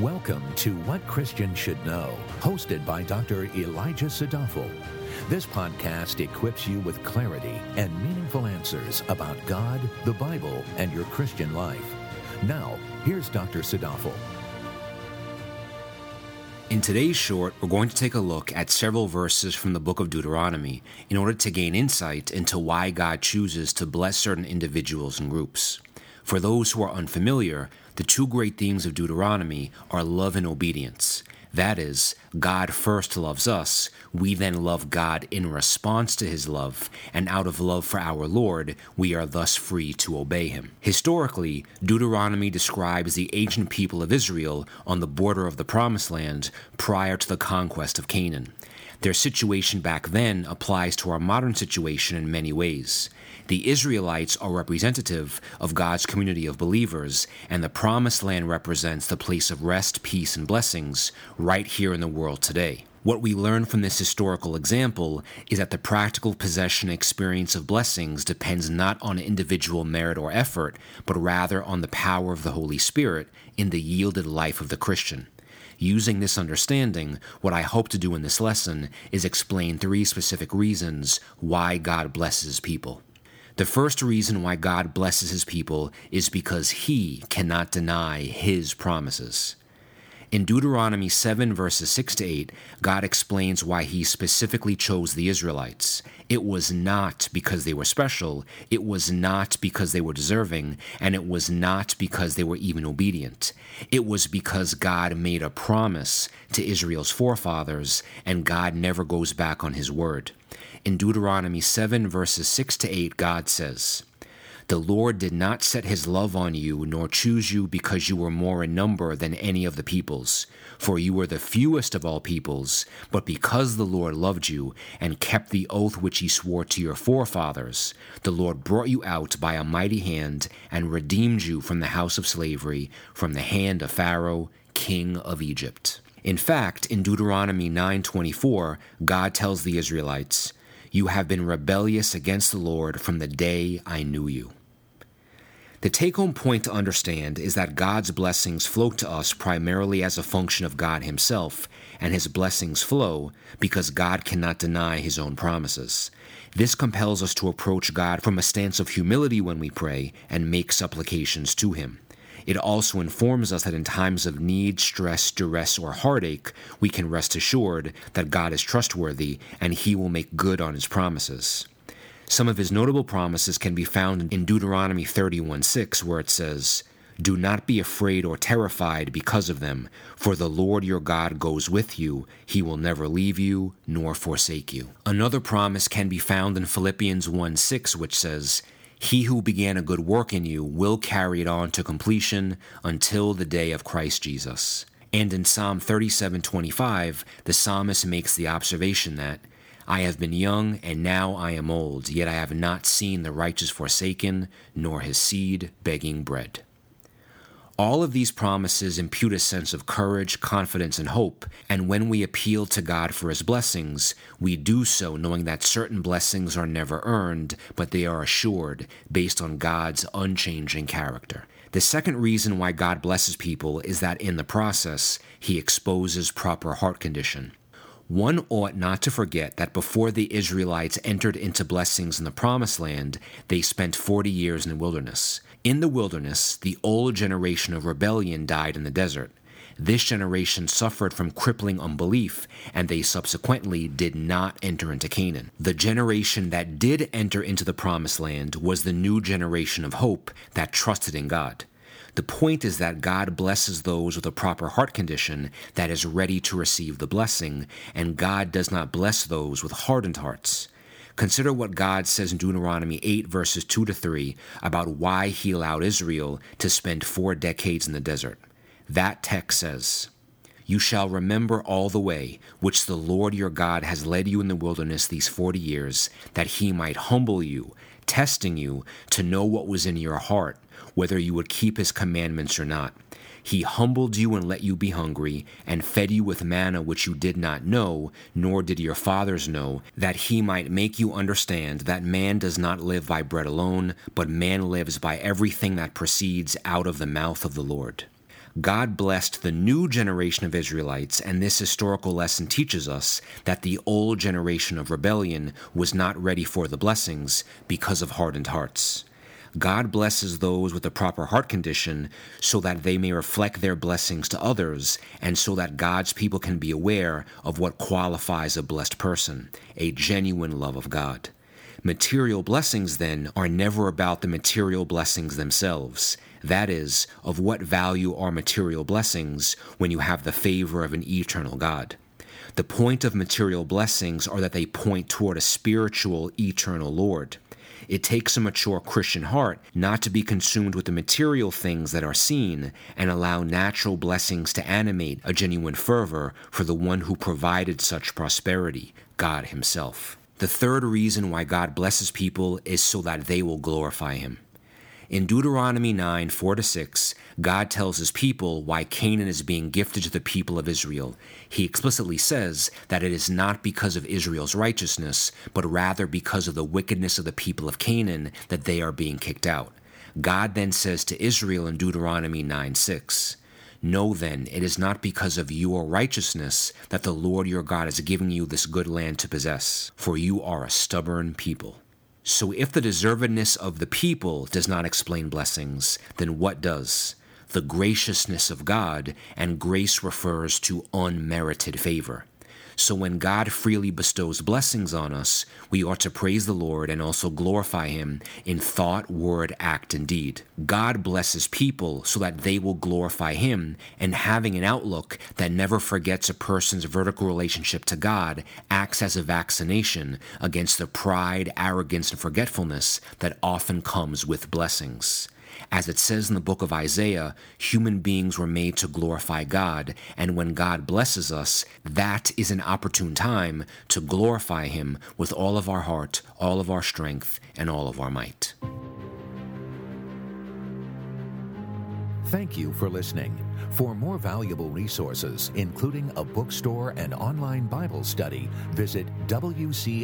Welcome to What Christians Should Know, hosted by Dr. Elijah Sadafel. This podcast equips you with clarity and meaningful answers about God, the Bible, and your Christian life. Now, here's Dr. Sadafel. In today's short, we're going to take a look at several verses from the book of Deuteronomy in order to gain insight into why God chooses to bless certain individuals and groups. For those who are unfamiliar, the two great themes of Deuteronomy are love and obedience. That is, God first loves us, we then love God in response to his love, and out of love for our Lord, we are thus free to obey him. Historically, Deuteronomy describes the ancient people of Israel on the border of the Promised Land prior to the conquest of Canaan. Their situation back then applies to our modern situation in many ways. The Israelites are representative of God's community of believers, and the Promised Land represents the place of rest, peace, and blessings right here in the world today. What we learn from this historical example is that the practical possession experience of blessings depends not on individual merit or effort, but rather on the power of the Holy Spirit in the yielded life of the Christian. Using this understanding, what I hope to do in this lesson is explain three specific reasons why God blesses people. The first reason why God blesses his people is because he cannot deny his promises. In Deuteronomy 7, verses 6 to 8, God explains why he specifically chose the Israelites. It was not because they were special, it was not because they were deserving, and it was not because they were even obedient. It was because God made a promise to Israel's forefathers, and God never goes back on his word. In Deuteronomy 7, verses 6 to 8, God says, the Lord did not set his love on you, nor choose you because you were more in number than any of the peoples. For you were the fewest of all peoples, but because the Lord loved you, and kept the oath which he swore to your forefathers, the Lord brought you out by a mighty hand, and redeemed you from the house of slavery, from the hand of Pharaoh, king of Egypt. In fact, in Deuteronomy 9:24, God tells the Israelites, "You have been rebellious against the Lord from the day I knew you." The take home point to understand is that God's blessings flow to us primarily as a function of God Himself, and His blessings flow because God cannot deny His own promises. This compels us to approach God from a stance of humility when we pray and make supplications to Him. It also informs us that in times of need, stress, duress, or heartache, we can rest assured that God is trustworthy and He will make good on His promises. Some of his notable promises can be found in Deuteronomy 31:6, where it says, Do not be afraid or terrified because of them, for the Lord your God goes with you. He will never leave you nor forsake you. Another promise can be found in Philippians 1:6, which says, He who began a good work in you will carry it on to completion until the day of Christ Jesus. And in Psalm 37:25, the psalmist makes the observation that I have been young, and now I am old, yet I have not seen the righteous forsaken, nor his seed begging bread. All of these promises impute a sense of courage, confidence, and hope, and when we appeal to God for His blessings, we do so knowing that certain blessings are never earned, but they are assured based on God's unchanging character. The second reason why God blesses people is that in the process, He exposes proper heart condition. One ought not to forget that before the Israelites entered into blessings in the Promised Land, they spent 40 years in the wilderness. In the wilderness, the old generation of rebellion died in the desert. This generation suffered from crippling unbelief, and they subsequently did not enter into Canaan. The generation that did enter into the Promised Land was the new generation of hope that trusted in God. The point is that God blesses those with a proper heart condition that is ready to receive the blessing, and God does not bless those with hardened hearts. Consider what God says in Deuteronomy 8, verses 2 to 3, about why he allowed Israel to spend four decades in the desert. That text says, You shall remember all the way which the Lord your God has led you in the wilderness these forty years, that he might humble you, testing you to know what was in your heart whether you would keep his commandments or not. He humbled you and let you be hungry, and fed you with manna which you did not know, nor did your fathers know, that he might make you understand that man does not live by bread alone, but man lives by everything that proceeds out of the mouth of the Lord. God blessed the new generation of Israelites, and this historical lesson teaches us that the old generation of rebellion was not ready for the blessings because of hardened hearts. God blesses those with the proper heart condition so that they may reflect their blessings to others and so that God's people can be aware of what qualifies a blessed person a genuine love of God. Material blessings, then, are never about the material blessings themselves. That is, of what value are material blessings when you have the favor of an eternal God? The point of material blessings are that they point toward a spiritual, eternal Lord. It takes a mature Christian heart not to be consumed with the material things that are seen and allow natural blessings to animate a genuine fervor for the one who provided such prosperity, God Himself. The third reason why God blesses people is so that they will glorify Him. In Deuteronomy 9 4 to 6, God tells his people why Canaan is being gifted to the people of Israel. He explicitly says that it is not because of Israel's righteousness, but rather because of the wickedness of the people of Canaan that they are being kicked out. God then says to Israel in Deuteronomy 9 6, Know then, it is not because of your righteousness that the Lord your God is giving you this good land to possess, for you are a stubborn people. So, if the deservedness of the people does not explain blessings, then what does? The graciousness of God, and grace refers to unmerited favor. So when God freely bestows blessings on us, we ought to praise the Lord and also glorify Him in thought, word, act, and deed. God blesses people so that they will glorify Him, and having an outlook that never forgets a person's vertical relationship to God acts as a vaccination against the pride, arrogance, and forgetfulness that often comes with blessings. As it says in the book of Isaiah, human beings were made to glorify God, and when God blesses us, that is an opportune time to glorify Him with all of our heart, all of our strength, and all of our might. Thank you for listening. For more valuable resources, including a bookstore and online Bible study, visit WCSK.org.